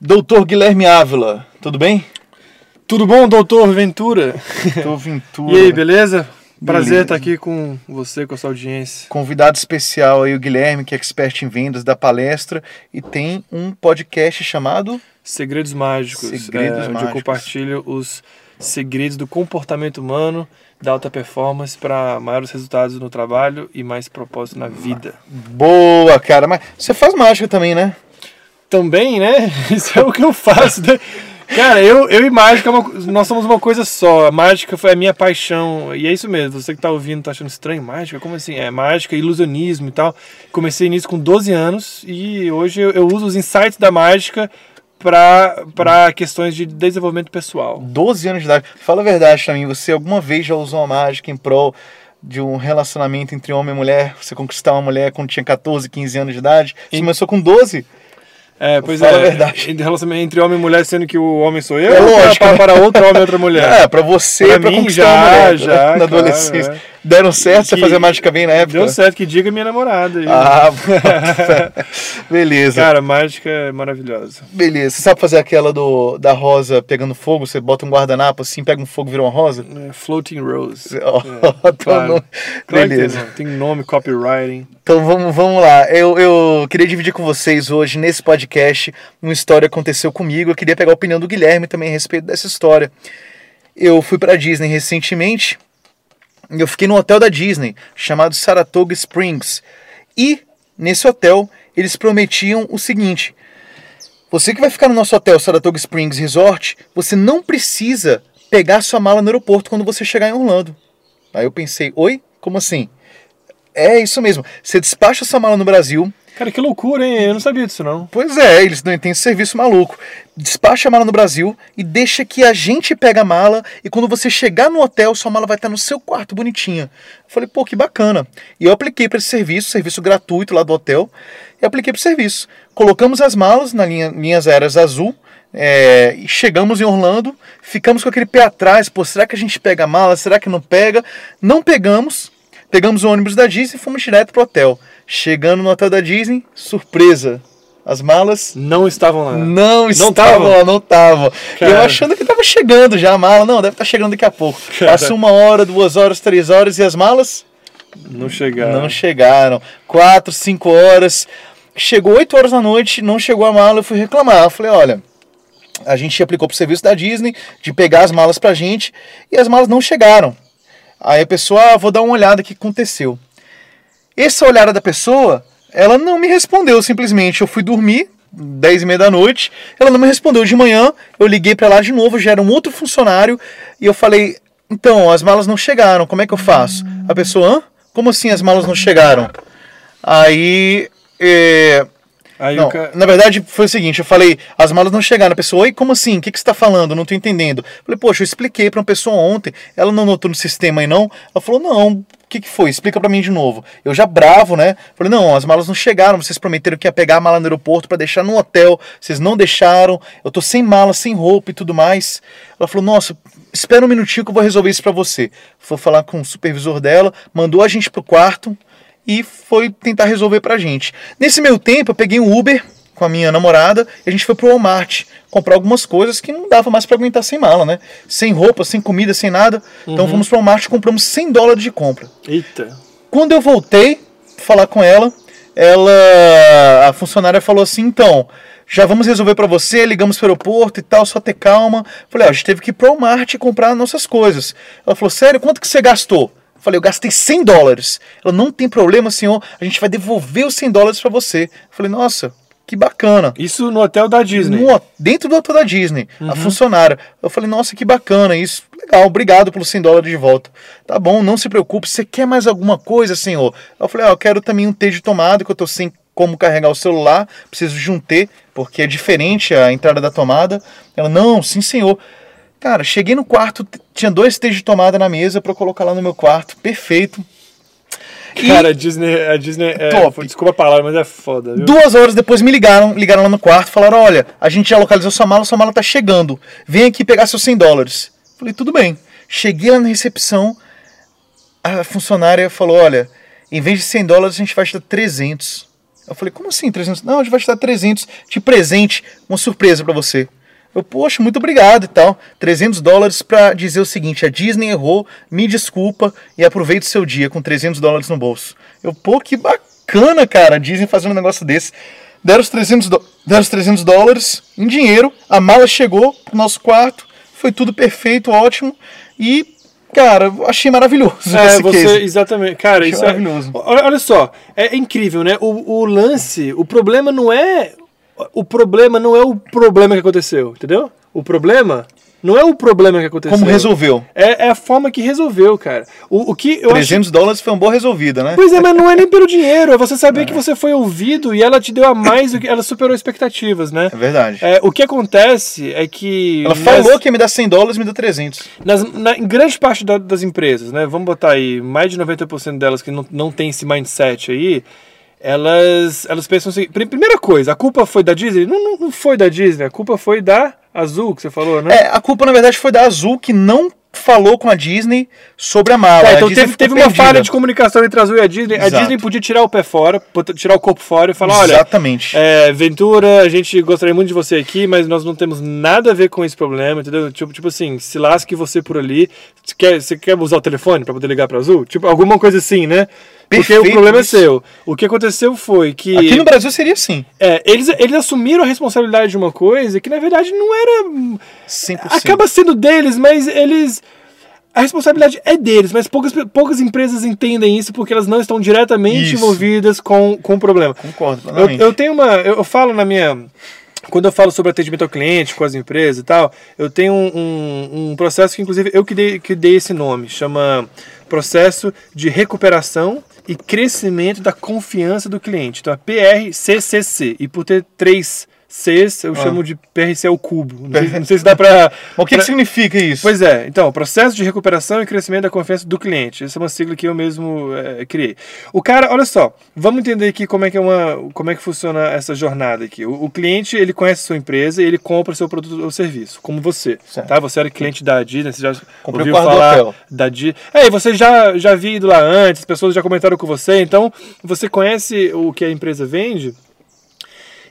Doutor Guilherme Ávila, tudo bem? Tudo bom, doutor Ventura? Doutor Ventura. E aí, beleza? Prazer beleza. estar aqui com você, com a sua audiência. Convidado especial aí, o Guilherme, que é expert em vendas da palestra e tem um podcast chamado Segredos Mágicos, Segredos é, Mágicos. onde eu compartilho os segredos do comportamento humano, da alta performance para maiores resultados no trabalho e mais propósito na vida. Boa, cara. Mas você faz mágica também, né? Também, né? Isso é o que eu faço. Né? Cara, eu, eu e mágica, é nós somos uma coisa só. A mágica foi a minha paixão. E é isso mesmo. Você que tá ouvindo, tá achando estranho? Mágica? Como assim? É mágica, ilusionismo e tal. Comecei nisso com 12 anos e hoje eu, eu uso os insights da mágica para questões de desenvolvimento pessoal. 12 anos de idade. Fala a verdade pra mim, você alguma vez já usou uma mágica em prol de um relacionamento entre homem e mulher? Você conquistar uma mulher quando tinha 14, 15 anos de idade? Você e... começou com 12? É, pois Fala é. a verdade. Relacionamento entre homem e mulher, sendo que o homem sou eu, É lógico, para, para outro homem e outra mulher? É, pra você, mim, conquistar já, mulher, já, né? na claro, adolescência. é. Deram certo? Você Que- fazia mágica bem na época? Deu certo, que diga minha namorada. aí. Ah, beleza. Cara, mágica é maravilhosa. Beleza. Você sabe fazer aquela do, da rosa pegando fogo? Você bota um guardanapo assim, pega um fogo e vira uma rosa? É, Floating Rose. Ó, É, tá claro. Claro Beleza. tem, tem nome, copywriting. Então vamos, vamos lá. Eu, eu queria dividir com vocês hoje, nesse podcast, uma história que aconteceu comigo. Eu queria pegar a opinião do Guilherme também a respeito dessa história. Eu fui pra Disney recentemente eu fiquei num hotel da Disney chamado Saratoga Springs. E nesse hotel eles prometiam o seguinte: você que vai ficar no nosso hotel Saratoga Springs Resort, você não precisa pegar sua mala no aeroporto quando você chegar em Orlando. Aí eu pensei, oi? Como assim? É isso mesmo. Você despacha sua mala no Brasil. Cara, que loucura, hein? Eu não sabia disso, não. Pois é, eles não têm esse serviço maluco. Despacha a mala no Brasil e deixa que a gente pega a mala e quando você chegar no hotel, sua mala vai estar no seu quarto bonitinha. Eu falei, pô, que bacana. E eu apliquei para esse serviço, serviço gratuito lá do hotel, e apliquei para o serviço. Colocamos as malas na linha, linhas aéreas azul, é, e chegamos em Orlando, ficamos com aquele pé atrás, pô, será que a gente pega a mala? Será que não pega? Não pegamos, pegamos o ônibus da Disney e fomos direto pro hotel. Chegando no hotel da Disney, surpresa, as malas Não estavam lá. não estavam tavam? lá, não estavam. Eu achando que tava chegando já a mala. Não, deve estar chegando daqui a pouco. Cara. Passa uma hora, duas horas, três horas e as malas Não chegaram. não chegaram. Quatro, cinco horas. Chegou oito horas da noite, não chegou a mala, eu fui reclamar. Eu falei, olha, a gente aplicou pro serviço da Disney de pegar as malas pra gente e as malas não chegaram. Aí a pessoa, ah, vou dar uma olhada o que aconteceu. Essa olhada da pessoa, ela não me respondeu simplesmente. Eu fui dormir, 10 e meia da noite, ela não me respondeu. De manhã, eu liguei pra lá de novo, já era um outro funcionário, e eu falei, então, as malas não chegaram, como é que eu faço? A pessoa, hã? Como assim as malas não chegaram? Aí, é, Aí não, cara... na verdade foi o seguinte, eu falei, as malas não chegaram. A pessoa, oi, como assim? O que, que você está falando? Não tô entendendo. Eu falei, poxa, eu expliquei para uma pessoa ontem, ela não notou no sistema aí não. Ela falou, não, o que, que foi? Explica para mim de novo. Eu já bravo, né? Falei, não, as malas não chegaram, vocês prometeram que ia pegar a mala no aeroporto para deixar no hotel, vocês não deixaram, eu tô sem mala, sem roupa e tudo mais. Ela falou, nossa, espera um minutinho que eu vou resolver isso para você. Foi falar com o supervisor dela, mandou a gente pro quarto, e foi tentar resolver pra gente. Nesse meio tempo, eu peguei um Uber com a minha namorada e a gente foi pro Walmart comprar algumas coisas que não dava mais pra aguentar sem mala, né? Sem roupa, sem comida, sem nada. Então fomos pro Walmart e compramos 100 dólares de compra. Eita. Quando eu voltei falar com ela, ela a funcionária falou assim, então, já vamos resolver pra você, ligamos pro aeroporto e tal, só ter calma. Falei, ó, a gente teve que ir pro Walmart e comprar nossas coisas. Ela falou, sério, quanto que você gastou? Falei, eu gastei 100 dólares. Ela, não tem problema, senhor, a gente vai devolver os 100 dólares pra você. Eu Falei, nossa, que bacana. Isso no hotel da Disney. No- dentro do hotel da Disney, a funcionária. Eu falei, nossa, que bacana isso. Legal, obrigado pelos 100 dólares de volta. Tá bom, não se preocupe. Você quer mais alguma coisa, senhor? Eu falei, ah, eu quero também um T de tomada, que eu tô sem como carregar o celular. Preciso de um T, porque é diferente a entrada da tomada. Ela, não, sim, senhor. Cara, cheguei no quarto, tinha dois T's de tomada na mesa pra eu colocar lá no meu quarto. Perfeito. E- Cara, a Disney, a Disney é, Top. desculpa a palavra, mas é foda, viu? Duas horas depois me ligaram, ligaram lá no quarto, falaram: olha, a gente já localizou sua mala, sua mala tá chegando. Vem aqui pegar seus 100 dólares. Falei, tudo bem. Cheguei lá na recepção, a funcionária falou: olha, em vez de 100 dólares, a gente vai te dar 300. Eu falei, como assim 300? Não, a gente vai te dar 300 de presente, uma surpresa pra você. Eu, poxa, muito obrigado e tal. 300 dólares pra dizer o seguinte: a Disney errou, me desculpa e aproveite o seu dia com 300 dólares no bolso. Eu, pô, que bacana, cara, a Disney fazendo um negócio desse. Deram os 300, do... Deram os 300 dólares em dinheiro, a mala chegou pro nosso quarto, foi tudo perfeito, ótimo. E, cara, achei maravilhoso. É, você, case. exatamente. Cara, Achei isso é, maravilhoso. olha, olha só, é incrível, né? O, o lance, o problema não é. O problema não é o problema que aconteceu, entendeu? O problema não é o problema que aconteceu. Como resolveu? É, é a forma que resolveu, cara. O, o que eu acho 300 dólares foi uma boa resolvida, né? Pois é, mas não é nem pelo dinheiro, é você saber que você foi ouvido e ela te deu a mais do que ela superou expectativas, né? É verdade. É, o que acontece é que. Ela nas- falou que ia me dar 100 dólares, me deu 300. nas, na, em grande parte da- das empresas, né? Vamos botar aí, mais de 90% delas que não, não tem esse mindset aí, elas, elas pensam assim. pri- Primeira coisa, a culpa foi da Disney? Não, não, não foi da Disney, a culpa foi da Azul, que você falou, né? É, a culpa na verdade foi da Azul que não falou com a Disney sobre a mala. Tá, A então teve, teve uma perdida. falha de comunicação entre a Azul e a Disney. A Exato. Disney podia tirar o pé fora, tirar o corpo fora e falar: olha, Exatamente. É, Ventura, a gente gostaria muito de você aqui, mas nós não temos nada a ver com esse problema, entendeu? Tipo, tipo assim, se lasque você por ali. Você quer, você quer usar o telefone para poder ligar para Azul? Tipo, alguma coisa assim, né? Porque o problema isso. é seu. O que aconteceu foi que Aqui no Brasil seria assim. é, eles, eles assumiram a responsabilidade de uma coisa que na verdade não era 100%. acaba sendo deles, mas eles. A responsabilidade é deles, mas poucas, poucas empresas entendem isso porque elas não estão diretamente Isso. envolvidas com, com o problema. Concordo Eu, eu tenho uma. Eu, eu falo na minha. Quando eu falo sobre atendimento ao cliente com as empresas e tal, eu tenho um, um, um processo que, inclusive, eu que dei, que dei esse nome. Chama Processo de Recuperação e Crescimento da Confiança do Cliente. Então é PRCCC. E por ter três Cs, eu chamo de PRC ao cubo. Não sei, não sei se dá pra. Mas o que, pra- que significa isso? Pois é, então, processo de recuperação e crescimento da confiança do cliente. Essa é uma sigla que eu mesmo eh, criei. O cara, olha só, vamos entender aqui como é que é uma, como é que funciona essa jornada aqui. O, o cliente, ele conhece a sua empresa e ele compra o seu produto ou serviço, como você, Certo. tá? Você era cliente da Disney, você já Comprei ouviu falar da Disney. É, e você já já havia ido lá antes, as pessoas já comentaram com você, então você conhece o que a empresa vende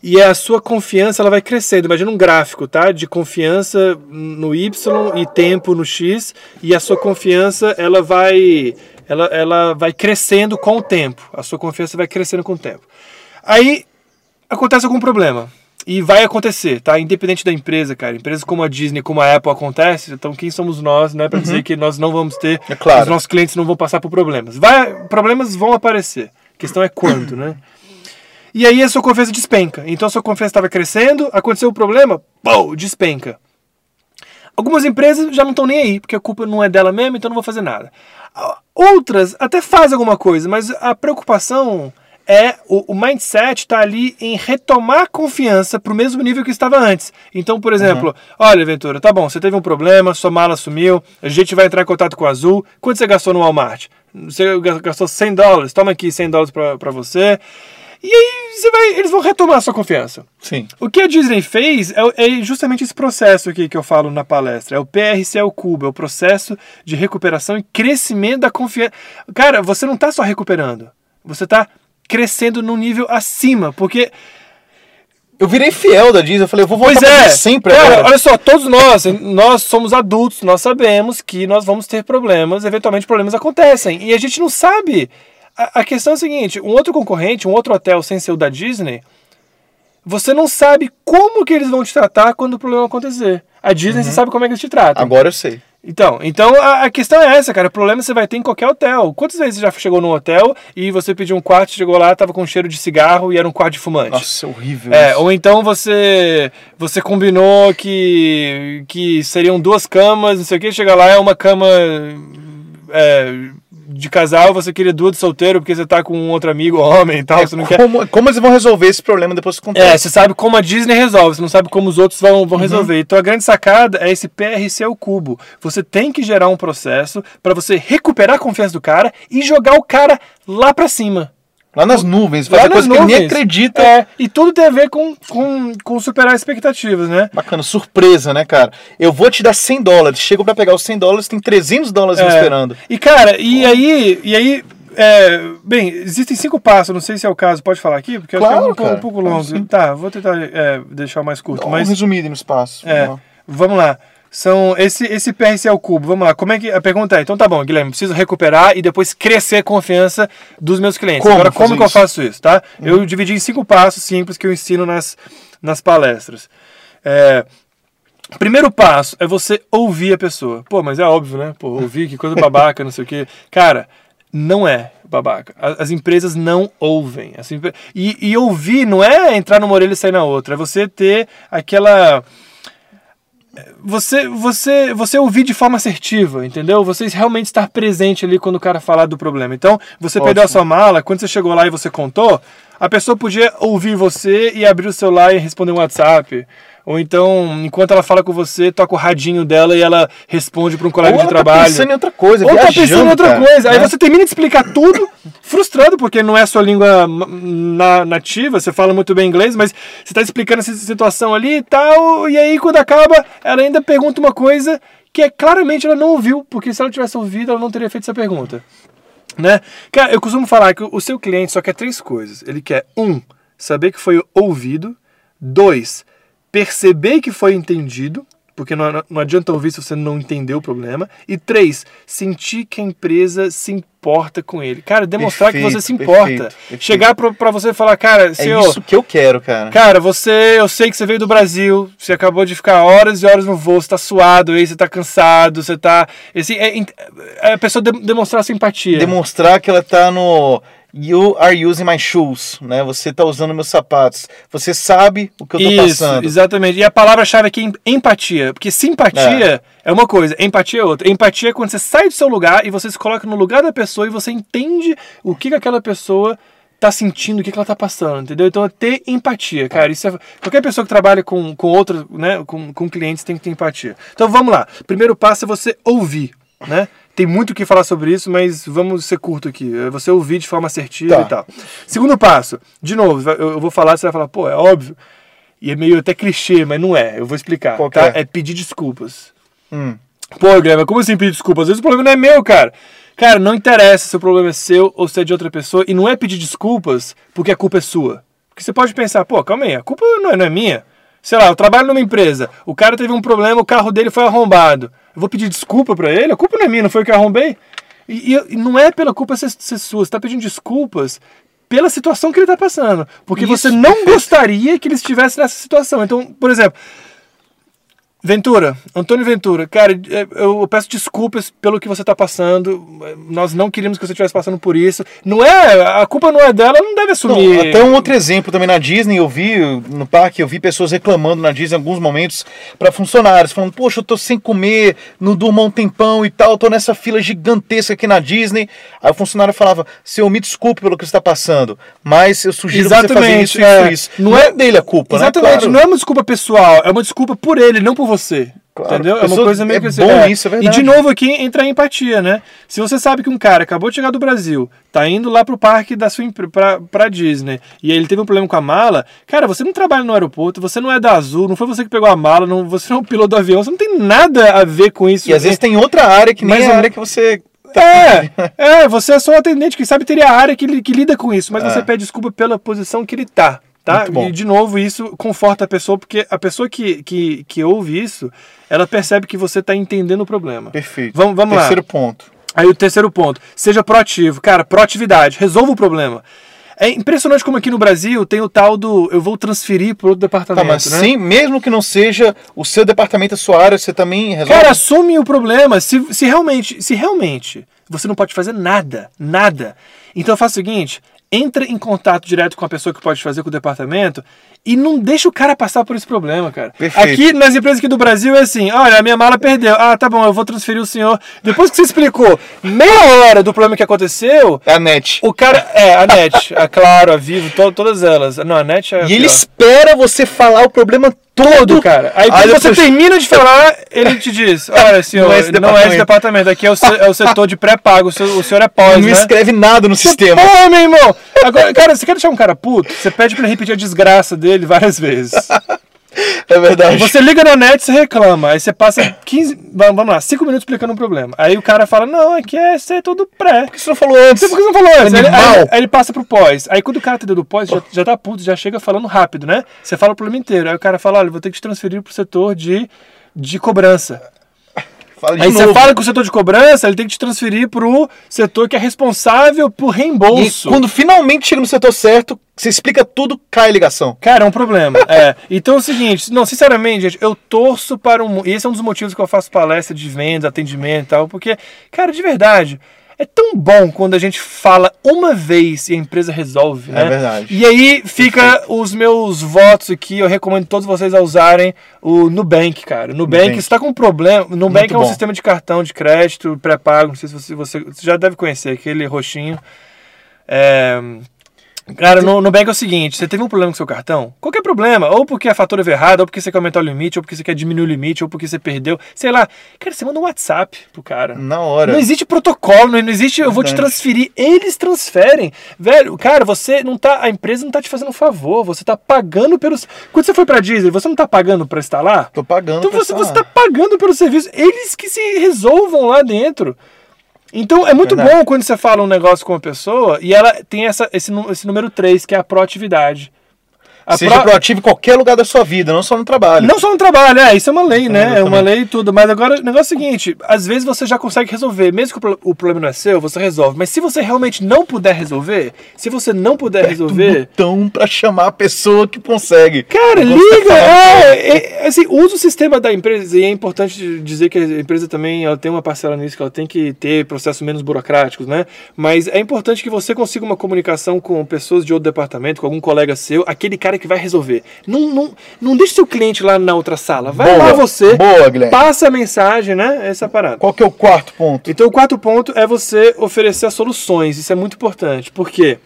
e a sua confiança ela vai crescendo. Imagina um gráfico, tá? De confiança no Y e tempo no X, e a sua confiança ela vai ela, ela vai crescendo com o tempo. A sua confiança vai crescendo com o tempo. Aí acontece algum problema. E vai acontecer, tá? Independente da empresa, cara. Empresas como a Disney, como a Apple acontece, então quem somos nós, né? Pra dizer que nós não vamos ter. É claro. Os nossos clientes não vão passar por problemas. Vai, problemas vão aparecer. A questão é quando, né? E aí a sua confiança despenca. Então a sua confiança estava crescendo, aconteceu o problema, pô, despenca. Algumas empresas já não estão nem aí, porque a culpa não é dela mesmo, então não vou fazer nada. Outras até fazem alguma coisa, mas a preocupação é o, o mindset está ali em retomar a confiança para o mesmo nível que estava antes. Então, por exemplo, olha, Ventura, tá bom, você teve um problema, sua mala sumiu, a gente vai entrar em contato com a Azul. Quanto você gastou no Walmart? Você gastou 100 dólares, toma aqui 100 dólares para você. E aí você vai, eles vão retomar a sua confiança. Sim. O que a Disney fez é, é justamente esse processo aqui que eu falo na palestra. É o PRC ao cubo, é o processo de recuperação e crescimento da confiança. Cara, você não está só recuperando, você está crescendo num nível acima, porque Eu virei fiel da Disney, eu falei, eu vou voltar Pois é, sempre cara, agora. olha só, todos nós, nós somos adultos, nós sabemos que nós vamos ter problemas, eventualmente problemas acontecem, e a gente não sabe. A, a questão é a seguinte, um outro concorrente, um outro hotel sem ser o da Disney, você não sabe como que eles vão te tratar quando o problema acontecer. A Disney, você sabe como é que eles te tratam. Agora eu sei. Então, então a, a questão é essa, cara. O problema você vai ter em qualquer hotel. Quantas vezes você já chegou num hotel e você pediu um quarto, chegou lá, tava com cheiro de cigarro e era um quarto de fumante? Nossa, é horrível É, isso. ou então você você combinou que, que seriam duas camas, não sei o que, chega lá é uma cama é, de casal, você queria duas de solteiro porque você tá com um outro amigo homem e tal, você não quer. como, como eles vão resolver esse problema depois que É, acontece? você sabe como a Disney resolve, você não sabe como os outros vão, Uhum. vão resolver. Então a grande sacada é esse PRC ao cubo. Você tem que gerar um processo para você recuperar a confiança do cara e jogar o cara lá para cima. Lá nas nuvens, fazer nas coisa que ele nem acredita. É, e tudo tem a ver com, com, com superar expectativas, né? Bacana, surpresa, né, cara? Eu vou te dar 100 dólares. Chego pra pegar os 100 dólares, tem 300 dólares me É. esperando. E cara, e aí, e aí é, bem, existem cinco passos, não sei se é o caso, pode falar aqui, porque Claro, acho que é um, um pouco longo. tá, vou tentar é, deixar mais curto, Dá um mas resumido no espaço. é, Vamos lá. São esse esse PRC ao cubo. Vamos lá. Como é que a pergunta é? Então tá bom, Guilherme, preciso recuperar e depois crescer a confiança dos meus clientes. Como Agora como que eu? Uhum. faço isso, tá? Eu dividi em cinco passos simples que eu ensino nas nas palestras. É, Primeiro passo é você ouvir a pessoa. Pô, mas é óbvio, né? Pô, ouvir, que coisa babaca, não sei o quê. Cara, não é babaca. As empresas não ouvem. As E, e ouvir não é entrar numa orelha e sair na outra. É você ter aquela. Você, você, você ouvir de forma assertiva, entendeu? Você realmente estar presente ali quando o cara falar do problema. Então, você perdeu a Ótimo. sua mala, quando você chegou lá e você contou, a pessoa podia ouvir você e abrir o celular e responder um WhatsApp. Ou então, enquanto ela fala com você, toca o radinho dela e ela responde para um colega Ou de tá trabalho. pensando em outra coisa, Ou tá viajando, pensando em outra cara, coisa. Aí né? você termina de explicar tudo, frustrado, porque não é sua língua na- nativa, você fala muito bem inglês, mas você tá explicando essa situação ali e tal, e aí quando acaba, ela ainda pergunta uma coisa que é claramente ela não ouviu, porque se ela tivesse ouvido, ela não teria feito essa pergunta. Né? Cara, eu costumo falar que o seu cliente só quer três coisas. Ele quer, um, saber que foi ouvido. Dois, perceber que foi entendido, porque não, não adianta ouvir se você não entendeu o problema. E três, sentir que a empresa se importa com ele. Cara, demonstrar que você se Perfeito, importa. perfeito, perfeito. Chegar pra, pra você e falar, cara, É senhor, isso que eu quero, cara. Cara, você, eu sei que você veio do Brasil, você acabou de ficar horas e horas no voo, você tá suado aí, você tá cansado, você tá. Esse, é, é a pessoa de- demonstrar simpatia. Demonstrar que ela tá no You are using my shoes, né? Você tá usando meus sapatos. Você sabe o que eu tô Isso, passando. exatamente. E a palavra-chave aqui é em- empatia. Porque simpatia é. uma coisa, empatia é outra. Empatia é quando você sai do seu lugar e você se coloca no lugar da pessoa e você entende o que, que aquela pessoa tá sentindo, o que, que ela tá passando, entendeu? Então é ter empatia, cara. Isso é, qualquer pessoa que trabalha com, com outros, né, com, com clientes tem que ter empatia. Então vamos lá. Primeiro passo é você ouvir, né? Tem muito o que falar sobre isso, mas vamos ser curto aqui. É você ouvir de forma assertiva Tá. e tal. Segundo passo, de novo, eu vou falar, você vai falar, pô, é óbvio. E é meio até clichê, mas não é. Eu vou explicar. Qual tá? é? É pedir desculpas. Hum. Pô, Guilherme, como assim pedir desculpas? Às vezes o problema não é meu, cara. Cara, não interessa se o problema é seu ou se é de outra pessoa. E não é pedir desculpas porque a culpa é sua. Porque você pode pensar, pô, calma aí, a culpa não é, não é minha. Sei lá, eu trabalho numa empresa, o cara teve um problema, o carro dele foi arrombado. Eu vou pedir desculpa pra ele? A culpa não é minha, não foi eu que arrombei? E, e- e não é pela culpa ser, ser sua, você tá pedindo desculpas pela situação que ele tá passando. Porque Isso, você não perfeito. gostaria que ele estivesse nessa situação. Então, por exemplo, Ventura, Antônio Ventura, cara, é, eu peço desculpas pelo que você está passando. Nós não queríamos que você estivesse passando por isso. Não é, a culpa não é dela, ela não deve Não, assumir. até um outro exemplo também na Disney, eu vi no parque, eu vi pessoas reclamando na Disney em alguns momentos para funcionários, falando, poxa, eu tô sem comer, não durmo um tempão e tal, tô nessa fila gigantesca aqui na Disney. Aí o funcionário falava, senhor, me desculpe pelo que você está passando, mas eu sugiro você fazer Exatamente, isso, é. isso, isso. Não Não, é- é dele a culpa, Exatamente, né? Claro. não é uma desculpa pessoal, é uma desculpa por ele, não por você. Claro, Entendeu? É uma coisa meio é que assim, bom isso, é E de novo aqui entra a empatia, né? Se você sabe que um cara acabou de chegar do Brasil, tá indo lá pro parque da sua pra, pra Disney, e ele teve um problema com a mala, cara, você não trabalha no aeroporto, você não é da Azul, não foi você que pegou a mala, não, você não é um piloto do avião, você não tem nada a ver com isso. E às vezes tem outra área que nem Mas a o- área que você... É, é, você é só um atendente, quem sabe teria a área que, que lida com isso, mas É. você pede desculpa pela posição que ele tá, tá? E de novo, isso conforta a pessoa, porque a pessoa que, que, que ouve isso, ela percebe que você tá entendendo o problema. Perfeito. Vamos, vamos lá. Terceiro ponto. Aí o terceiro ponto, seja proativo. Cara, proatividade, resolva o problema. É impressionante como aqui no Brasil tem o tal do eu vou transferir para outro Tá, departamento, mas né? sim, mesmo que não seja o seu departamento, a sua área, você também resolve. Cara, assume o problema. Se, se realmente, se realmente você não pode fazer nada, nada. Então faça o seguinte: entra em contato direto com a pessoa que pode fazer com o departamento e não deixa o cara passar por esse problema, cara. Perfeito. Aqui nas empresas aqui do Brasil é assim: olha, a minha mala perdeu. Ah, tá bom, eu vou transferir o senhor. Depois que você explicou meia hora do problema que aconteceu. É a net. O cara. É, a NET, a Claro, a Vivo, to- todas elas. Não, a NET é. E ele pior. espera você falar o problema todo, cara. Aí quando você depois- termina de falar, ele te diz: Olha, senhor, Não é é esse esse departamento. departamento, aqui é o, se- é o setor de pré-pago, o senhor, o senhor é pós, não né? escreve nada no sistema. Pô, meu irmão! Agora, cara, você quer deixar um cara puto? Você pede pra ele repetir a desgraça dele várias vezes. É verdade. Você liga na net, você reclama. Aí você passa 15. Vamos lá, 5 minutos explicando um problema. Aí o cara fala: Não, é que é, isso é tudo pré. Por que você não falou antes? Por que você não falou antes? Aí, aí- aí ele passa pro pós. Aí quando o cara tá dentro do pós, já, já tá puto, já chega falando rápido, né? Você fala o problema inteiro. Aí o cara fala: Olha, vou ter que te transferir pro setor de, de cobrança. Fala Aí novo. você fala com o setor de cobrança, ele tem que te transferir pro setor que é responsável por E reembolso. quando finalmente chega no setor certo, você explica tudo, cai a ligação. Cara, é um problema. é. Então é o seguinte, não, sinceramente, gente, eu torço para um. E esse é um dos motivos que eu faço palestra de vendas, atendimento e tal, porque, cara, de verdade. É tão bom quando a gente fala uma vez e a empresa resolve, né? É verdade. E aí fica os meus votos aqui, eu recomendo todos vocês a usarem o Nubank, cara. Nubank, Nubank. está com problema. O Nubank Muito é um bom. sistema sistema de cartão de crédito pré-pago, não sei se você, você, você já deve conhecer, aquele roxinho. É, Cara, no Nubank é o seguinte, você teve um problema com seu cartão, qualquer problema, ou porque a fatura veio errada, ou porque você quer aumentar o limite, ou porque você quer diminuir o limite, ou porque você perdeu, sei lá. Cara, você manda um WhatsApp pro cara. Na hora. Não existe protocolo, não existe eu vou te transferir, eles transferem. Velho, cara, você não tá, a empresa não tá te fazendo um favor, você tá pagando pelos Quando você foi pra Disney, você não tá pagando pra instalar? Tô pagando Então você, você instalar. tá pagando pelo serviço, eles que se resolvam lá dentro. Então é muito Verdade. bom quando você fala um negócio com uma pessoa e ela tem essa, esse, esse número 3, que é a proatividade. A Seja pro- proativo em qualquer lugar da sua vida, não só no trabalho. não só no trabalho, é, isso é uma lei, né? É uma lei e tudo. Mas agora o negócio é o seguinte: às vezes você já consegue resolver, mesmo que o pro- o problema não é seu, você resolve. Mas se você realmente não puder resolver, se você não puder Aperta um resolver. botão pra chamar a pessoa que consegue. Cara, você liga! fala, É, é, assim, usa o sistema da empresa e é importante dizer que a empresa também ela tem uma parcela nisso, que ela tem que ter processos menos burocráticos, né? Mas é importante que você consiga uma comunicação com pessoas de outro departamento, com algum colega seu, aquele cara que vai resolver. Não, não, não deixe seu cliente lá na outra sala. Vai Boa, lá você, boa, Guilherme. passa a mensagem, né? Essa é parada. Qual que é o quarto ponto? Então o quarto ponto é você oferecer as soluções. Isso é muito importante. Por quê?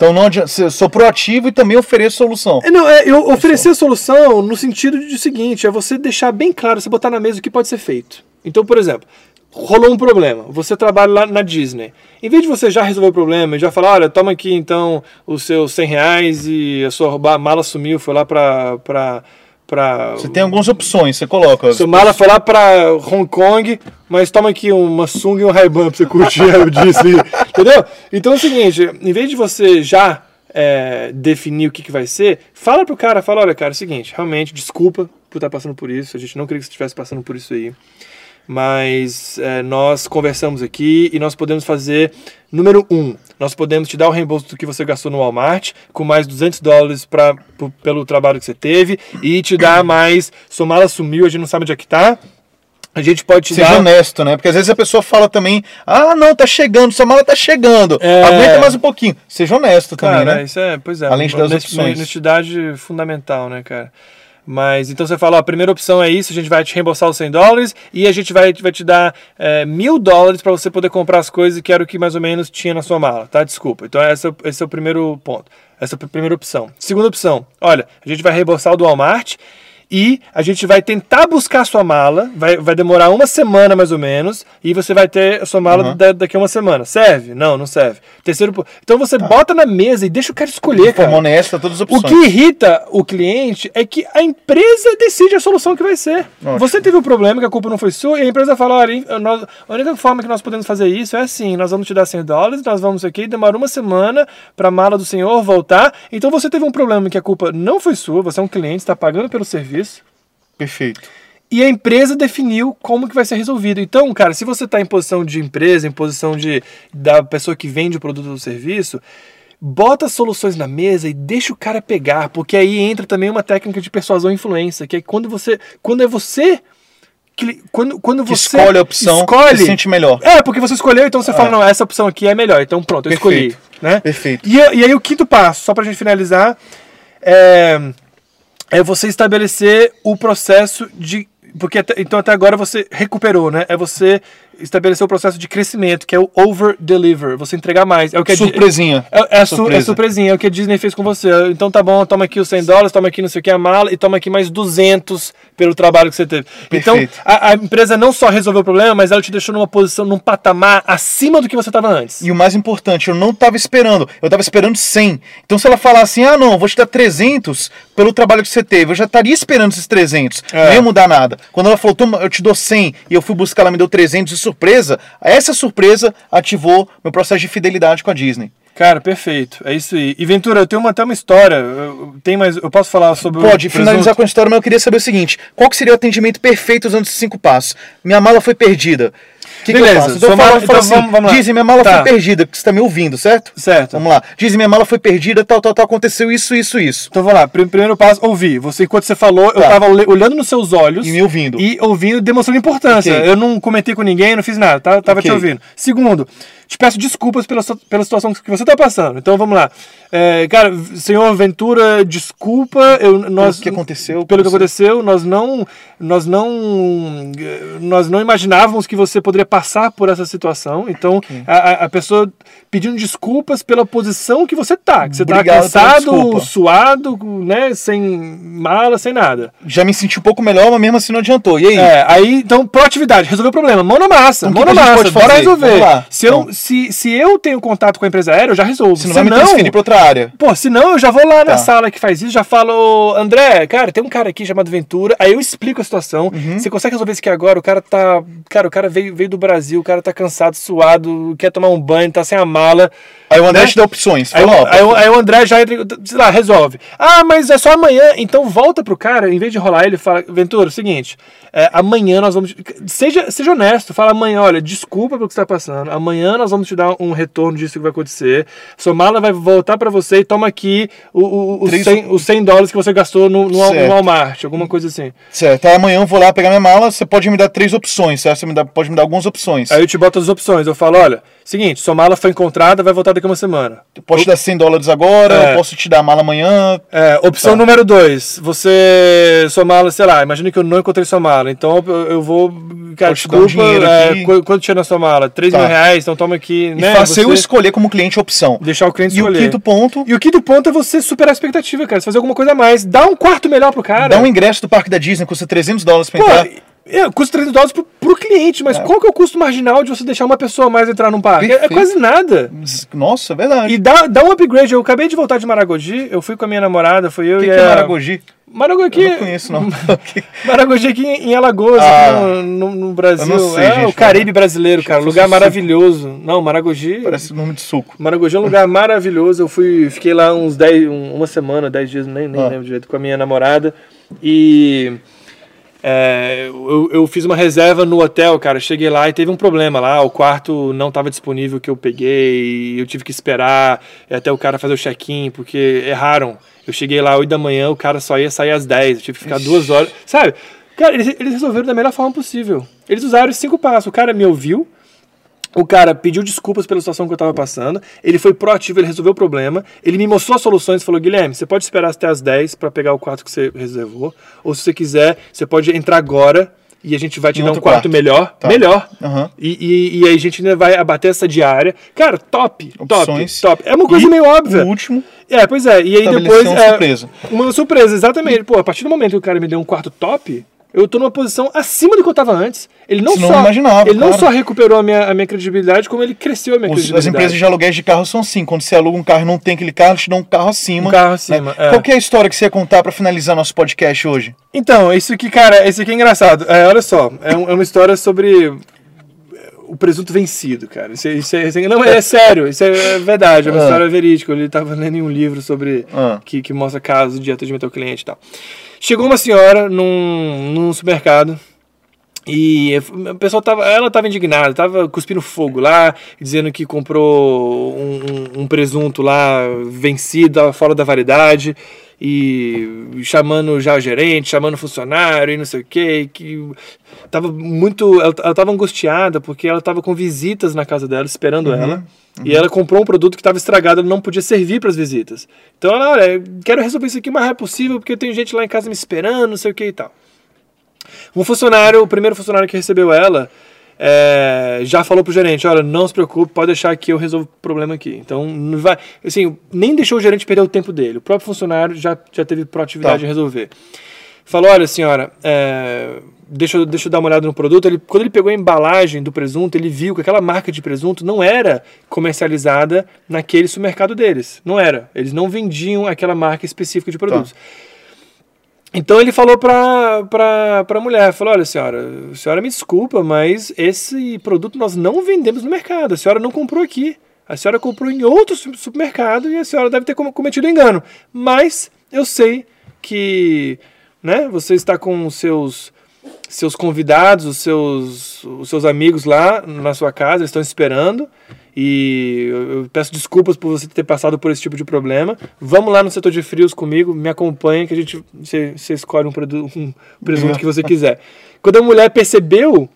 Então não adianta, eu sou proativo e também ofereço solução. É, não, é, eu oferecer a solução no sentido de o seguinte, é você deixar bem claro, você botar na mesa o que pode ser feito. Então, por exemplo, rolou um problema, você trabalha lá na Disney. Em vez de você já resolver o problema e já falar, olha, toma aqui então os seus 100 reais e a sua mala sumiu, foi lá pra... pra, pra Você tem algumas opções, você coloca. Sua mala foi lá pra Hong Kong, mas toma aqui uma sunga e um Ray-Ban pra você curtir o Disney, entendeu? Então é o seguinte, em vez de você já é, definir o que, que vai ser, fala pro cara, fala, olha cara, é o seguinte, realmente, desculpa por estar passando por isso, a gente não queria que você estivesse passando por isso aí, mas é, nós conversamos aqui e nós podemos fazer, número um, nós podemos te dar o reembolso do que você gastou no Walmart, com mais 200 dólares pra, p- pelo trabalho que você teve, e te dar mais, sua mala sumiu, a gente não sabe onde é que tá, a gente pode te Seja dar... honesto, né? Porque às vezes a pessoa fala também, ah, não, tá chegando, sua mala tá chegando. É. Aguenta mais um pouquinho. Seja honesto também, Cara, né? isso é, pois é. Além de dar as opções. Honestidade fundamental, né, cara? Mas então você fala, ó, a primeira opção é isso, a gente vai te reembolsar os 100 dólares e a gente vai, vai te dar é, mil dólares para você poder comprar as coisas que era o que mais ou menos tinha na sua mala, tá? Desculpa. Então esse é o primeiro ponto. Essa é a primeira opção. Segunda opção, olha, a gente vai reembolsar o do Walmart e a gente vai tentar buscar a sua mala, vai, vai demorar uma semana mais ou menos, e você vai ter a sua mala Uhum. da- daqui a uma semana. Serve? Não, não serve. Terceiro, então você bota na mesa e deixa o cara escolher, cara. honesta, todas as O opções. que irrita o cliente é que a empresa decide a solução que vai ser. Ótimo. Você teve um problema que a culpa não foi sua e a empresa fala: olha, nós- a única forma que nós podemos fazer isso é assim: nós vamos te dar 100 dólares, nós vamos aqui, demora uma semana para a mala do senhor voltar. Então você teve um problema que a culpa não foi sua, você é um cliente, está pagando pelo serviço. Perfeito. E a empresa definiu como que vai ser resolvido. Então, cara, se você está em posição de empresa, em posição de da pessoa que vende o produto ou serviço, bota as soluções na mesa e deixa o cara pegar, porque aí entra também uma técnica de persuasão e influência, que é quando você, quando é você que- quando, quando Que você escolhe a opção, escolhe, se sente melhor. é, porque você escolheu, então você fala, Ah. não, essa opção aqui é melhor. Então pronto, eu escolhi. Perfeito. Né? Perfeito. E, e aí o quinto passo, só pra gente finalizar, é, é você estabelecer o processo de. Porque até- então até agora você recuperou, né? É você estabeleceu o processo de crescimento, que é o over-deliver, você entregar mais. É o que Surpresinha. é, é, Surpresa. é surpresinha, é o que a Disney fez com você. Então tá bom, toma aqui os 100 dólares, toma aqui não sei o que a mala e toma aqui mais 200 pelo trabalho que você teve. Então Perfeito. a, a empresa não só resolveu o problema, mas ela te deixou numa posição, num patamar acima do que você estava antes. E o mais importante, eu não tava esperando. Eu tava esperando 100. Então se ela falar assim, ah não, vou te dar 300 pelo trabalho que você teve, eu já estaria esperando esses 300. É. Não ia mudar nada. Quando ela falou, toma, eu te dou 100 e eu fui buscar, ela me deu 300 de surpresa, essa surpresa ativou meu processo de fidelidade com a Disney. Cara, perfeito. É isso aí. E Ventura, eu tenho uma, até uma história. Eu, tem mais, eu posso falar sobre o Pode finalizar com a história, mas eu queria saber o seguinte: qual seria o atendimento perfeito usando esses cinco passos? Minha mala foi perdida. Que, que eu Beleza, faço? Então eu eu então assim, vamos- vamos lá. Dizem, minha mala Tá. foi perdida, que você está me ouvindo, certo? Certo. Vamos lá. Dizem, minha mala foi perdida, tal, tal, tal, aconteceu isso, isso, isso. Então vamos lá. Prim- Primeiro passo, ouvir. Você, enquanto você falou, eu Tá. tava ole- olhando nos seus olhos. E me ouvindo. E ouvindo, demonstrando importância. Ok. Eu não comentei com ninguém, não fiz nada, tá? Tava te Ok. ouvindo. Segundo, te peço desculpas pela, pela situação que você tá passando. Então vamos lá. É, cara, senhor Ventura, desculpa. Eu, nós, que aconteceu Pelo que aconteceu, nós não, nós não, nós não imaginávamos que você poderia passar por essa situação. Então, a, a- a pessoa pedindo desculpas pela posição que você tá, que você tá Obrigado pela cansado, suado, né, sem mala, sem nada. Já me senti um pouco melhor, mas mesmo assim não adiantou. E aí? É, aí, então, proatividade, resolver o problema, mão na massa, Então, mão na massa, pode bora resolver. Se, eu, Então. se, se eu tenho contato com a empresa aérea, eu já resolvo. Você não vai me transferir para outra área. Pô, senão eu já vou lá na Tá. sala que faz isso, já falo, André, cara, tem um cara aqui chamado Ventura, aí eu explico a situação. Uhum. Você consegue resolver isso aqui agora? O cara tá. Cara, o cara veio, veio do Brasil, o cara tá cansado, suado, quer tomar um banho, tá sem a mala. Aí o André Né? te dá opções. Aí, Fala, o- ó, aí, o- aí o André já entra, sei lá, resolve. Ah, mas é só amanhã. Então volta pro cara, em vez de rolar ele, fala, Ventura, é o seguinte, é, amanhã nós vamos. Seja, seja honesto, fala amanhã, olha, desculpa pelo que você tá passando. Amanhã nós vamos te dar um retorno disso que vai acontecer. Sua mala vai voltar pra você e toma aqui o, o, os, Três- 100, os 100 dólares que você gastou no, no, no Walmart, alguma coisa assim. certo. Aí amanhã eu vou lá pegar minha mala, você pode me dar três opções, certo? Você me dá, pode me dar algumas opções. Aí eu te boto as opções. Eu falo, olha, seguinte, sua mala foi encontrada, vai voltar daqui uma semana. Eu posso te dar 100 dólares agora, É. eu posso te dar a mala amanhã. É, opção Tá. número dois, você. Sua mala, sei lá, imagina que eu não encontrei sua mala. Então eu, eu vou. Cara, te desculpa, é, quanto tinha na sua mala? 3 Tá. mil reais, então toma aqui. E né? faça eu você escolher como cliente a opção. Deixar o cliente E o escolher. quinto ponto, E o quinto ponto é você superar a expectativa, cara. Você fazer alguma coisa a mais. Dá um quarto melhor pro cara. dá um ingresso do parque da Disney, custa 300 dólares pra Pô, entrar. É, custa 300 dólares pro, pro cliente, mas qual que é o custo marginal de você deixar uma pessoa mais entrar num parque? É- É, quase nada. Nossa, é verdade. E dá, dá um upgrade. Eu acabei de voltar de Maragogi, eu fui com a minha namorada, foi eu que, e que é a... Maragogi? Maragogi. Eu não conheço, não. Maragogi aqui em Alagoas, Ah, aqui no, no- no Brasil. sei, é gente, o Caribe brasileiro, cara. Lugar suco. maravilhoso. Não, Maragogi. Parece nome de suco. Maragogi é um lugar maravilhoso. Eu fui, fiquei lá uns 10, um- uma semana, 10 dias, nem, nem Ah. lembro direito, com a minha namorada. E é, eu, eu fiz uma reserva no hotel, cara. Cheguei lá e teve um problema lá. O quarto não estava disponível que eu peguei. Eu tive que esperar até o cara fazer o check-in, porque erraram. Eu cheguei lá 8 da manhã, o cara só ia sair às 10. Eu tive que ficar duas horas. Sabe? Cara, eles, eles resolveram da melhor forma possível. Eles usaram os cinco passos. O cara me ouviu, o cara pediu desculpas pela situação que eu estava passando. Ele foi proativo, ele resolveu o problema. Ele me mostrou as soluções e falou: Guilherme, você pode esperar até as 10 para pegar o quarto que você reservou. Ou se você quiser, você pode entrar agora e a gente vai te Em dar um quarto, quarto. melhor. Tá. Melhor. Aham. E, e, e aí a gente ainda vai abater essa diária. Cara, top, Opções. top, top. É uma coisa E meio óbvia. O último, É, pois é. E aí depois. uma é, surpresa. Uma surpresa, exatamente. Pô, a partir do momento que o cara me deu um quarto top, eu tô numa posição acima do que eu tava antes. Ele não Você não só. imaginava, ele não só recuperou a minha, a minha credibilidade, como ele cresceu a minha os- credibilidade. as empresas de aluguéis de carro são assim. Quando você aluga um carro e não tem aquele carro, eles te dão um carro acima. Um carro acima, é. Qual que é a história que você ia contar pra finalizar nosso podcast hoje? Então, isso aqui, cara, isso aqui é engraçado. É, olha só, é, um- é uma história sobre o presunto vencido, cara. Isso, é- isso é, isso é- não, é sério, isso é verdade, é uma Ah. história verídica. Ele estava lendo em um livro sobre Ah. que, que mostra casos de atendimento ao cliente e tal. Chegou uma senhora num, num supermercado e a pessoa tava, ela estava indignada, estava cuspindo fogo lá, dizendo que comprou um, um- presunto lá vencido, tava fora da validade, e chamando já o gerente, chamando o funcionário e não sei o que, que tava muito, ela, ela tava angustiada porque ela estava com visitas na casa dela esperando ela. E ela comprou um produto que estava estragado, ela não podia servir para as visitas. Então ela, olha, quero resolver isso aqui o mais rápido possível porque tem gente lá em casa me esperando, não sei o que e tal. Um funcionário, o primeiro funcionário que recebeu ela, é, já falou pro gerente, olha, não se preocupe, pode deixar que eu resolvo o problema aqui. Então, não vai, assim, nem deixou o gerente perder o tempo dele. O próprio funcionário já, já teve proatividade Tá. de resolver. Falou, olha, senhora, é, deixa, eu- deixa eu dar uma olhada no produto. Ele, quando ele pegou a embalagem do presunto, ele viu que aquela marca de presunto não era comercializada naquele supermercado deles. Não era. Eles não vendiam aquela marca específica de produtos. Então ele falou pra, pra, pra mulher, falou, olha senhora, senhora me desculpa, mas esse produto nós não vendemos no mercado, a senhora não comprou aqui. A senhora comprou em outro su- supermercado e a senhora deve ter com- cometido engano. Mas eu sei que né, você está com os seus, seus convidados, os seus, os seus amigos lá na sua casa, estão esperando. E eu peço desculpas por você ter passado por esse tipo de problema. Vamos lá no setor de frios comigo, me acompanhe que a gente você, escolhe um, um presunto que você quiser. Quando a mulher percebeu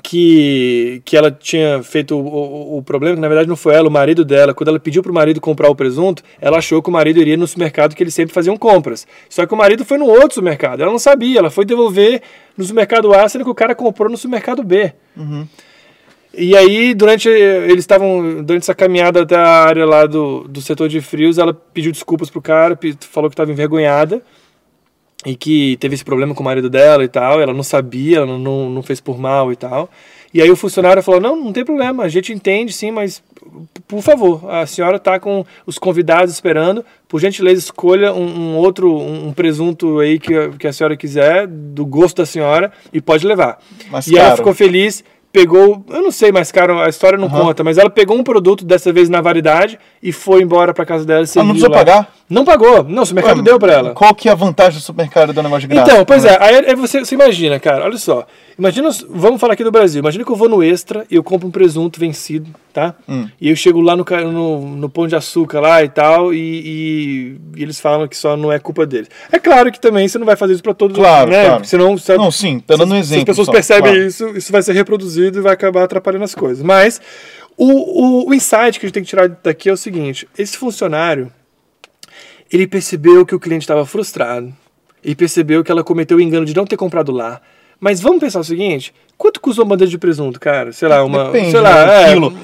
que, que ela tinha feito o, o, o problema, que na verdade não foi ela, o marido dela, quando ela pediu pro marido comprar o presunto, ela achou que o marido iria no supermercado que eles sempre faziam compras. Só que o marido foi no outro supermercado. Ela não sabia, ela foi devolver no supermercado A, sendo que o cara comprou no supermercado B. E aí, durante eles estavam durante essa caminhada até a área lá do, do setor de frios, ela pediu desculpas pro cara, falou que estava envergonhada e que teve esse problema com o marido dela e tal. Ela não sabia, ela não, não fez por mal e tal. E aí o funcionário falou: Não, não tem problema, a gente entende sim, mas por favor, a senhora está com os convidados esperando. Por gentileza, escolha um, um outro, um, presunto aí que, a- que a senhora quiser, do gosto da senhora, e pode levar. Mas, e ela cara- ficou feliz, pegou, eu não sei mais, cara, a história não Aham. conta, mas ela pegou um produto, dessa vez na variedade, e foi embora para casa dela. Ah, não precisou lá. pagar? Não pagou. Não, o supermercado Ué, deu para ela. Qual que é a vantagem do supermercado do negócio de graça? Então, pois é, aí, aí você, você imagina, cara, olha só. Imagina, os- vamos falar aqui do Brasil. Imagina que eu vou no Extra e eu compro um presunto vencido, tá? Hum. E eu chego lá no, no, no Pão de Açúcar lá e tal, e, e- e eles falam que só não é culpa deles. É claro que também você não vai fazer isso pra todos, Claro, né? claro. Senão... você- Não, sim, tá dando um exemplo. Se as pessoas só, percebem claro. isso, isso vai ser reproduzido e vai acabar atrapalhando as coisas. Mas o, o, o insight que a gente tem que tirar daqui é o seguinte: esse funcionário ele percebeu que o cliente estava frustrado e percebeu que ela cometeu o engano de não ter comprado lá. Mas vamos pensar o seguinte: quanto custa uma bandeja de presunto, cara? Sei lá, uma. Depende, sei lá, né? Um é, quilo.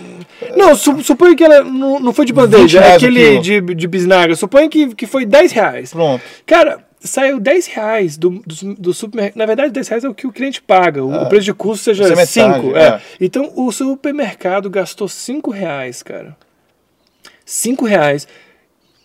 Não, su, suponha que ela não, não foi de bandeja, é aquele de, de bisnaga. Suponha que, que foi 10 reais. Pronto. Cara, saiu 10 reais do, do, do supermercado. Na verdade, 10 reais é o que o cliente paga. O, o preço de custo seja isso é metade, 5. é. É. Então, o supermercado gastou 5 reais, cara. 5 reais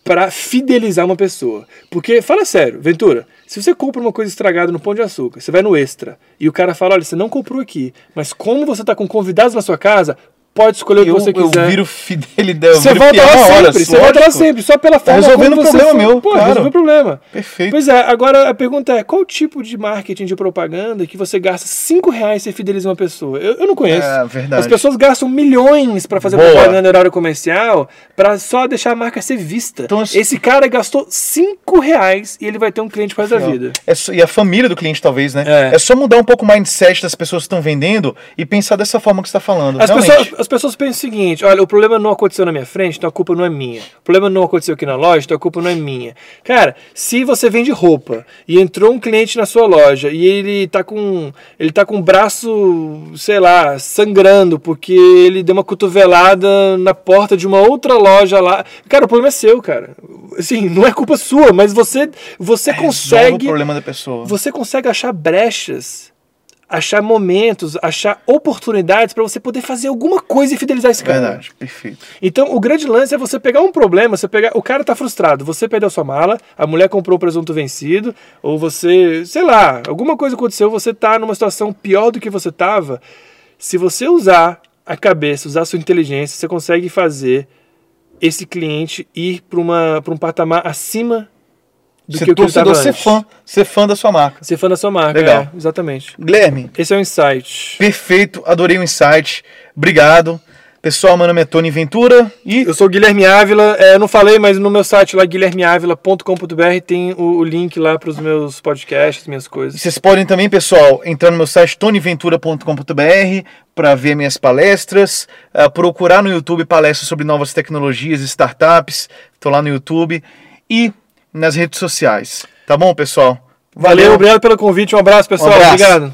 para fidelizar uma pessoa. Porque, fala sério, Ventura, se você compra uma coisa estragada no Pão de Açúcar, você vai no Extra, e o cara fala, olha, você não comprou aqui, mas como você tá com convidados na sua casa, pode escolher o que Eu, você eu quiser. viro fidelidade. eu Você viro volta lá hora, sempre, você volta lá sempre, só pela forma resolvendo como você problema foi. meu, Pô, claro. resolveu o problema. Perfeito. Pois é, agora a pergunta é, qual tipo de marketing de propaganda que você gasta 5 reais e fideliza uma pessoa? Eu, eu não conheço. É, verdade. As pessoas gastam milhões para fazer Boa. propaganda em horário comercial para só deixar a marca ser vista. Então, assim- Esse cara gastou 5 reais e ele vai ter um cliente resto da vida. É só- e a família do cliente, talvez, né? É. É, só mudar um pouco o mindset das pessoas que estão vendendo e pensar dessa forma que você está falando. As Realmente. pessoas, as pessoas pensam o seguinte: olha, o problema não aconteceu na minha frente, então a culpa não é minha. O problema não aconteceu aqui na loja, então a culpa não é minha. Cara, se você vende roupa e entrou um cliente na sua loja e ele tá com. Ele tá com o braço, sei lá, sangrando porque ele deu uma cotovelada na porta de uma outra loja lá. Cara, o problema é seu, cara. Assim, não é culpa sua, mas você, você Resolve consegue o problema da pessoa. você consegue achar brechas, achar momentos, achar oportunidades para você poder fazer alguma coisa e fidelizar esse cara. Verdade, perfeito. Então, o grande lance é você pegar um problema, você pegar, o cara tá frustrado, você perdeu sua mala, a mulher comprou o presunto vencido, ou você, sei lá, alguma coisa aconteceu, você tá numa situação pior do que você tava. Se você usar a cabeça, usar a sua inteligência, você consegue fazer esse cliente ir para um patamar acima do Ser que o torcedor, ser fã, ser fã da sua marca. Ser fã da sua marca, Legal. é, exatamente. Guilherme, Esse é o insight. perfeito, adorei o insight. Obrigado. Pessoal, meu nome é Tony Ventura e Eu sou o Guilherme Ávila, é, não falei, mas no meu site lá, guilhermeavila.com.br, tem o, o link lá para os meus podcasts, minhas coisas. Vocês podem também, pessoal, entrar no meu site tonyventura.com.br para ver minhas palestras, ah, procurar no YouTube palestras sobre novas tecnologias e startups. Estou lá no YouTube e nas redes sociais. Tá bom, pessoal? Valeu, obrigado pelo convite, um abraço, pessoal. abraço. Obrigado.